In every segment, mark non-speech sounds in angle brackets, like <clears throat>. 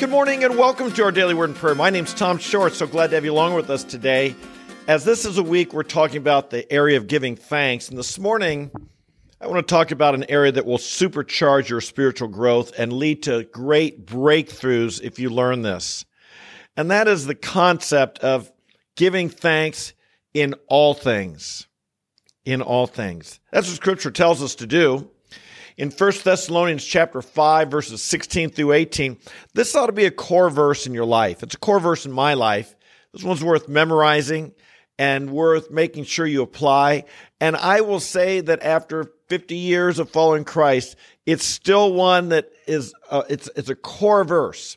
Good morning and welcome to our daily word and prayer. My name's Tom Short. So glad to have you along with us today. As this is a week, we're talking about the area of giving thanks. And this morning, I want to talk about an area that will supercharge your spiritual growth and lead to great breakthroughs if you learn this. And that is the concept of giving thanks in all things. In all things. That's what scripture tells us to do in 1 Thessalonians chapter 5 verses 16 through 18. This ought to be a core verse in your life. It's a core verse in my life. This one's worth memorizing and worth making sure you apply. And I will say that after 50 years of following Christ, it's still one that is uh, it's it's a core verse.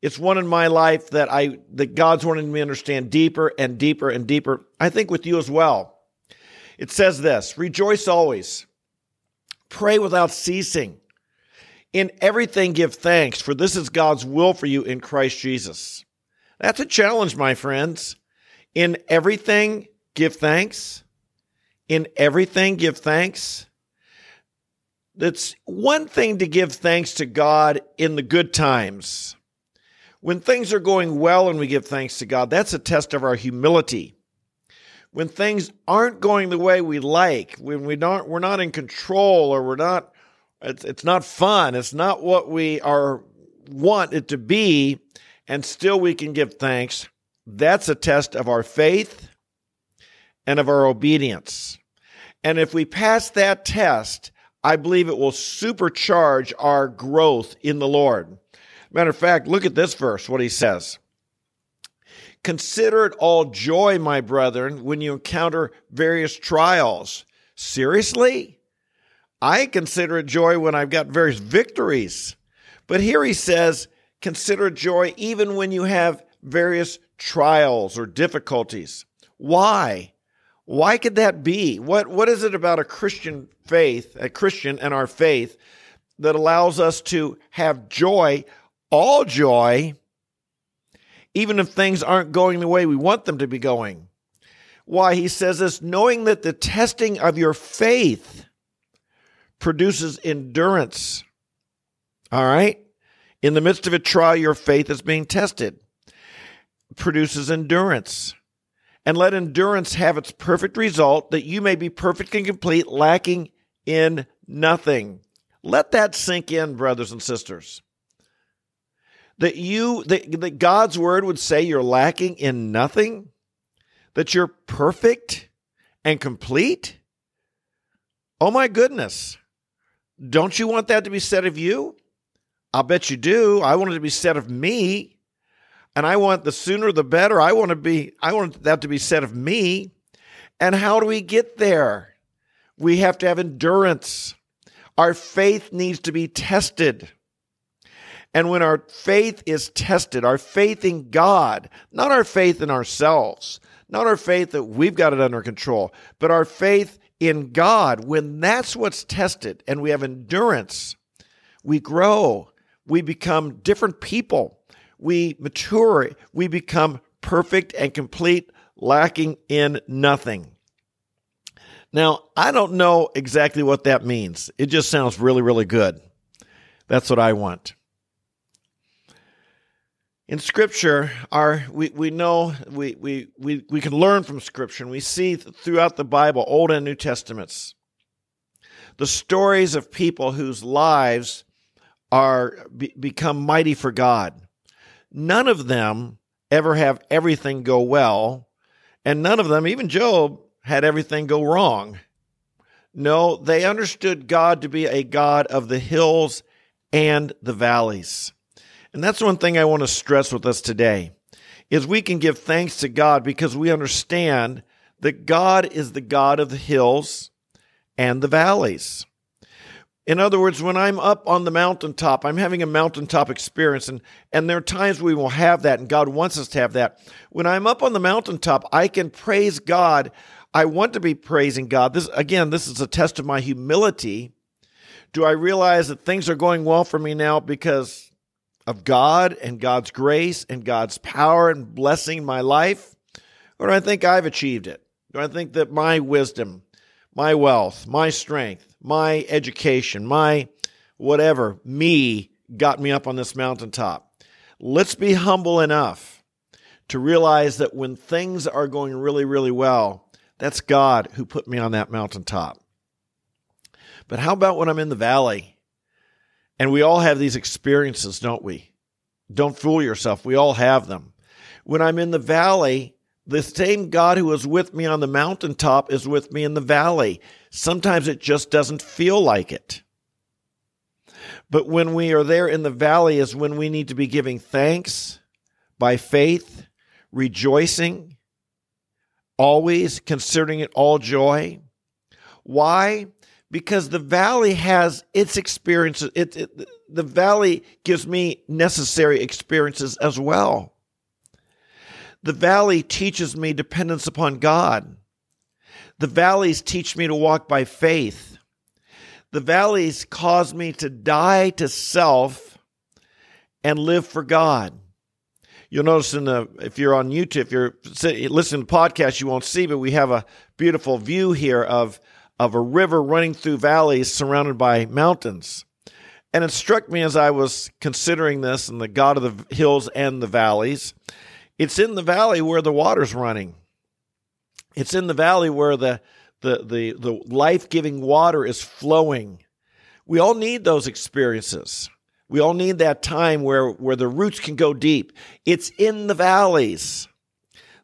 It's one in my life that I that God's wanting me to understand deeper and deeper and deeper. I think with you as well. It says this, rejoice always. Pray without ceasing. In everything, give thanks, for this is God's will for you in Christ Jesus. That's a challenge, my friends. In everything, give thanks. In everything, give thanks. It's one thing to give thanks to God in the good times. When things are going well and we give thanks to God, that's a test of our humility when things aren't going the way we like, when we don't, we're not in control or we're not, it's, it's not fun. It's not what we are want it to be. And still we can give thanks. That's a test of our faith and of our obedience. And if we pass that test, I believe it will supercharge our growth in the Lord. Matter of fact, look at this verse, what he says. Consider it all joy, my brethren, when you encounter various trials. Seriously? I consider it joy when I've got various victories. But here he says, consider joy even when you have various trials or difficulties. Why? Why could that be? What, what is it about a Christian faith, a Christian and our faith, that allows us to have joy, all joy, even if things aren't going the way we want them to be going. Why he says this, knowing that the testing of your faith produces endurance. All right? In the midst of a trial, your faith is being tested, produces endurance. And let endurance have its perfect result, that you may be perfect and complete, lacking in nothing. Let that sink in, brothers and sisters that you that, that God's word would say you're lacking in nothing, that you're perfect and complete? Oh my goodness. Don't you want that to be said of you? I'll bet you do. I want it to be said of me. And I want the sooner the better. I want to be I want that to be said of me. And how do we get there? We have to have endurance. Our faith needs to be tested. And when our faith is tested, our faith in God, not our faith in ourselves, not our faith that we've got it under control, but our faith in God, when that's what's tested and we have endurance, we grow, we become different people, we mature, we become perfect and complete, lacking in nothing. Now, I don't know exactly what that means. It just sounds really, really good. That's what I want in scripture our we, we know we, we, we, we can learn from scripture and we see throughout the bible old and new testaments. The stories of people whose lives are be, become mighty for god. None of them ever have everything go well and none of them even job had everything go wrong. No they understood god to be a god of the hills and the valleys and that's one thing I want to stress with us today is we can give thanks to God because we understand that God is the God of the hills and the valleys. In other words, when I'm up on the mountaintop, I'm having a mountaintop experience, and, and there are times we will have that, and God wants us to have that. When I'm up on the mountaintop, I can praise God. I want to be praising God. This again, this is a test of my humility. Do I realize that things are going well for me now because of God and God's grace and God's power and blessing my life? Or do I think I've achieved it? Do I think that my wisdom, my wealth, my strength, my education, my whatever, me got me up on this mountaintop? let's be humble enough to realize that when things are going really, really well, that's God who put me on that mountaintop. But how about when I'm in the valley? And we all have these experiences, don't we? Don't fool yourself. We all have them. When I'm in the valley, the same God who was with me on the mountaintop is with me in the valley. Sometimes it just doesn't feel like it. But when we are there in the valley is when we need to be giving thanks by faith, rejoicing, always considering it all joy. Why? Because the valley has its experiences. It, it, the valley gives me necessary experiences as well. The valley teaches me dependence upon God. The valleys teach me to walk by faith. The valleys cause me to die to self and live for God. You'll notice in the if you're on YouTube, if you're listening to podcasts, you won't see, but we have a beautiful view here of of a river running through valleys surrounded by mountains. And it struck me as I was considering this and the God of the hills and the valleys. It's in the valley where the water's running. It's in the valley where the the the, the life-giving water is flowing. We all need those experiences. We all need that time where, where the roots can go deep. It's in the valleys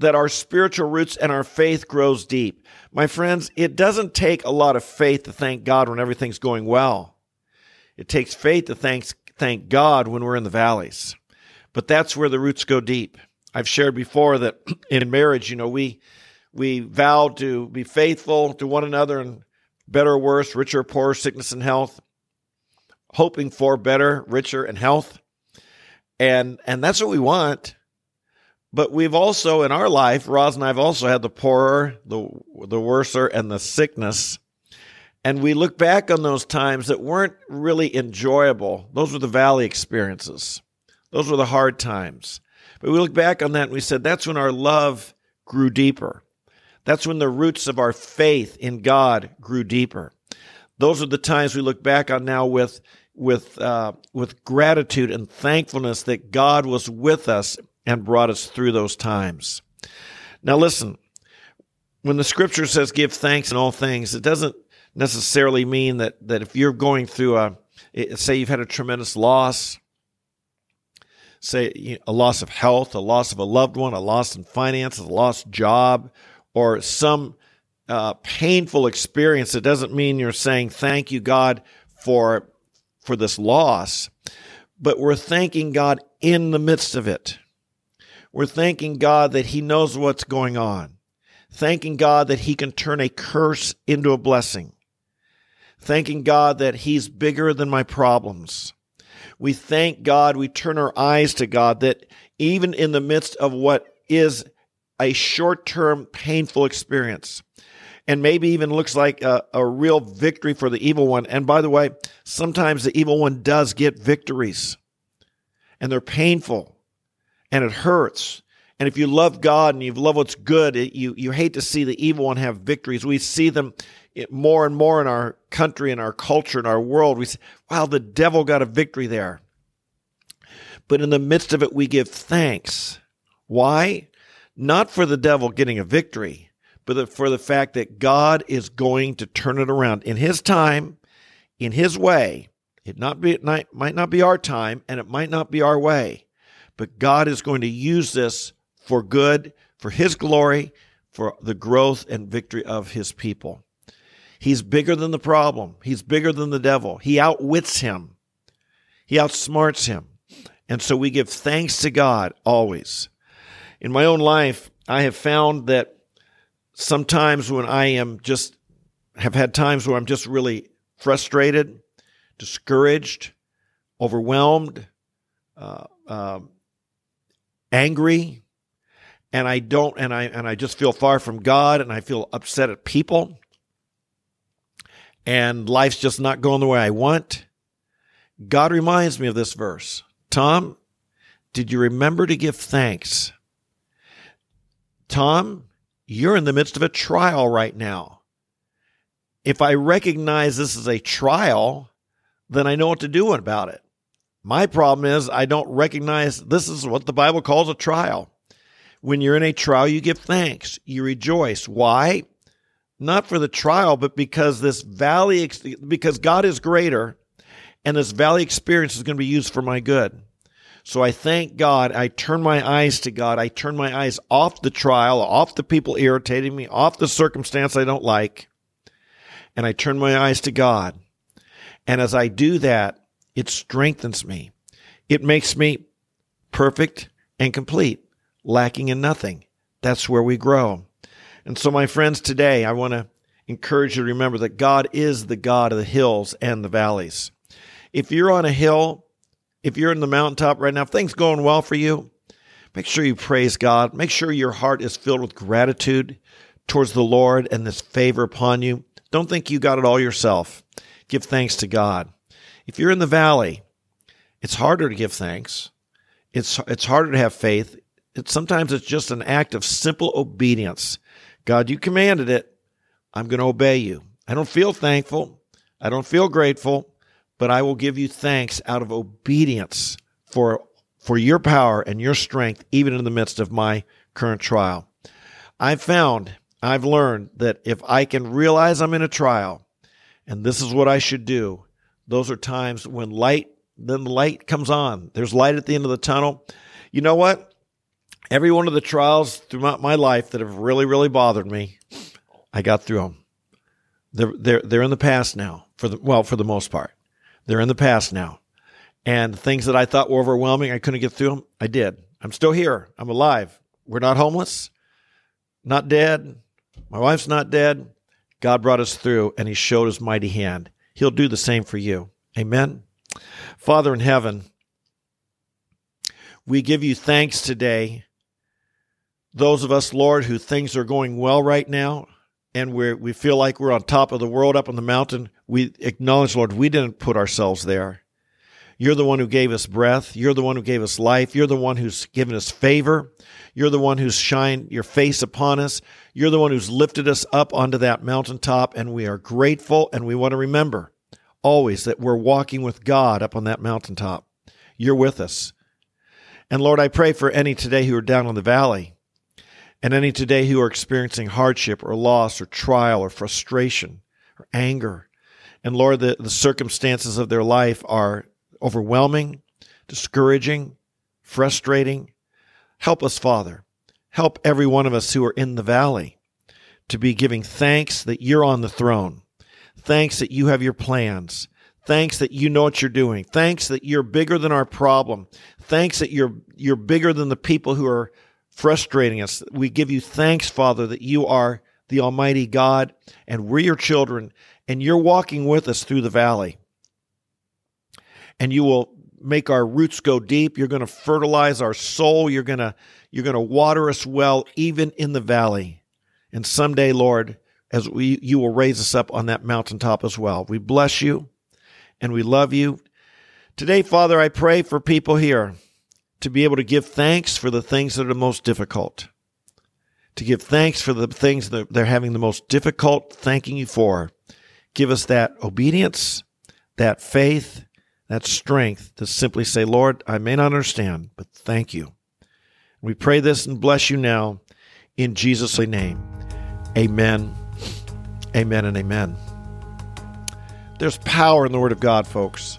that our spiritual roots and our faith grows deep. My friends, it doesn't take a lot of faith to thank God when everything's going well. It takes faith to thank, thank God when we're in the valleys. But that's where the roots go deep. I've shared before that <clears throat> in marriage, you know, we we vow to be faithful to one another and better or worse, richer or poorer, sickness and health, hoping for better, richer and health. And and that's what we want. But we've also in our life, Roz and I've also had the poorer, the the worser, and the sickness and we look back on those times that weren't really enjoyable. Those were the valley experiences. Those were the hard times. But we look back on that and we said that's when our love grew deeper. That's when the roots of our faith in God grew deeper. Those are the times we look back on now with with uh, with gratitude and thankfulness that God was with us and brought us through those times. Now, listen. When the Scripture says "give thanks in all things," it doesn't necessarily mean that that if you're going through a say you've had a tremendous loss say a loss of health a loss of a loved one a loss in finances a lost job or some uh, painful experience it doesn't mean you're saying thank you god for for this loss but we're thanking god in the midst of it we're thanking god that he knows what's going on thanking god that he can turn a curse into a blessing thanking God that He's bigger than my problems. We thank God, we turn our eyes to God that even in the midst of what is a short term painful experience, and maybe even looks like a, a, real victory for the evil one. And by the way, sometimes the evil one does get victories, and they're painful, and it hurts. And if you love God and you love what's good, it, you, you hate to see the evil one have victories. We see them more and more in our country, in our culture, in our world. We say, wow, the devil got a victory there. But in the midst of it, we give thanks. Why? Not for the devil getting a victory, but for the fact that God is going to turn it around in his time, in his way. It not be, it might not be our time, and it might not be our way, but God is going to use this for good, for his glory, for the growth and victory of his people. He's bigger than the problem. He's bigger than the devil. He outwits him. He outsmarts him. And so we give thanks to God always. In my own life, I have found that sometimes when I am just, have had times where I'm just really frustrated, discouraged, overwhelmed, uh, uh, angry, and I don't, and I, and I just feel far from God and I feel upset at people and life's just not going the way I want, God reminds me of this verse. Tom, did you remember to give thanks? Tom, you're in the midst of a trial right now. If I recognize this as a trial, then I know what to do about it. My problem is I don't recognize this is what the Bible calls a trial. When you're in a trial, you give thanks, you rejoice. Why? Not for the trial, but because this valley, because God is greater and this valley experience is going to be used for my good. So I thank God. I turn my eyes to God. I turn my eyes off the trial, off the people irritating me, off the circumstance I don't like, and I turn my eyes to God. And as I do that, it strengthens me. It makes me perfect and complete, lacking in nothing. That's where we grow. And so, my friends, today I want to encourage you to remember that God is the God of the hills and the valleys. If you're on a hill, if you're in the mountaintop right now, if things going well for you, make sure you praise God. Make sure your heart is filled with gratitude towards the Lord and this favor upon you. Don't think you got it all yourself. Give thanks to God. If you're in the valley, it's harder to give thanks. It's it's harder to have faith. It's sometimes it's just an act of simple obedience. God, you commanded it. I'm going to obey you. I don't feel thankful. I don't feel grateful, but I will give you thanks out of obedience for for your power and your strength even in the midst of my current trial. I've found, I've learned that if I can realize I'm in a trial and this is what I should do, those are times when light, then the light comes on. There's light at the end of the tunnel. You know what? Every one of the trials throughout my life that have really, really bothered me, I got through them. They're, they're, they're in the past now, for the, well, for the most part. They're in the past now. And things that I thought were overwhelming, I couldn't get through them. I did. I'm still here. I'm alive. We're not homeless, not dead. My wife's not dead. God brought us through and he showed his mighty hand. He'll do the same for you. Amen. Father in heaven, we give you thanks today. Those of us, Lord, who things are going well right now and we we feel like we're on top of the world up on the mountain, we acknowledge, Lord, we didn't put ourselves there. You're the one who gave us breath. You're the one who gave us life. You're the one who's given us favor. You're the one who's shined your face upon us. You're the one who's lifted us up onto that mountaintop, and we are grateful and we want to remember always that we're walking with God up on that mountaintop. You're with us. And Lord, I pray for any today who are down in the valley and any today who are experiencing hardship or loss or trial or frustration or anger. And Lord, the, the circumstances of their life are overwhelming, discouraging, frustrating. Help us, Father. Help every one of us who are in the valley to be giving thanks that you're on the throne. Thanks that you have your plans. Thanks that you know what you're doing. Thanks that you're bigger than our problem. Thanks that you're you're bigger than the people who are frustrating us. We give you thanks, Father, that you are the Almighty God and we're your children and you're walking with us through the valley. And you will make our roots go deep. You're going to fertilize our soul. You're going to you're going to water us well even in the valley. And someday, Lord, as we you will raise us up on that mountaintop as well. We bless you and we love you. Today, Father, I pray for people here to be able to give thanks for the things that are the most difficult. To give thanks for the things that they're having the most difficult thanking you for. Give us that obedience, that faith, that strength to simply say, Lord, I may not understand, but thank you. We pray this and bless you now in Jesus' name. Amen. Amen and amen. There's power in the Word of God, folks.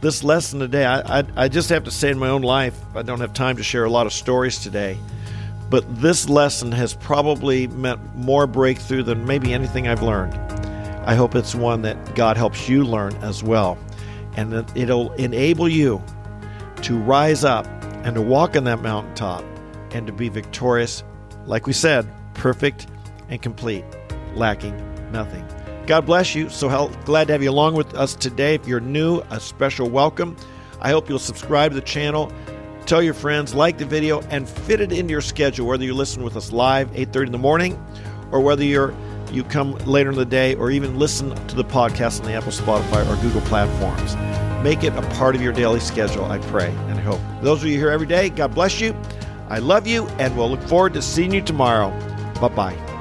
This lesson today, I, I, I, just have to say in my own life, I don't have time to share a lot of stories today, but this lesson has probably meant more breakthrough than maybe anything I've learned. I hope it's one that God helps you learn as well and it'll enable you to rise up and to walk on that mountaintop and to be victorious, like we said, perfect and complete, lacking nothing. God bless you. So glad to have you along with us today. If you're new, a special welcome. I hope you'll subscribe to the channel, tell your friends, like the video, and fit it into your schedule, whether you listen with us live 8:30 in the morning, or whether you're you come later in the day or even listen to the podcast on the Apple, Spotify, or Google platforms. Make it a part of your daily schedule, I pray and hope. Those of you here every day, God bless you. I love you, and we'll look forward to seeing you tomorrow. Bye bye.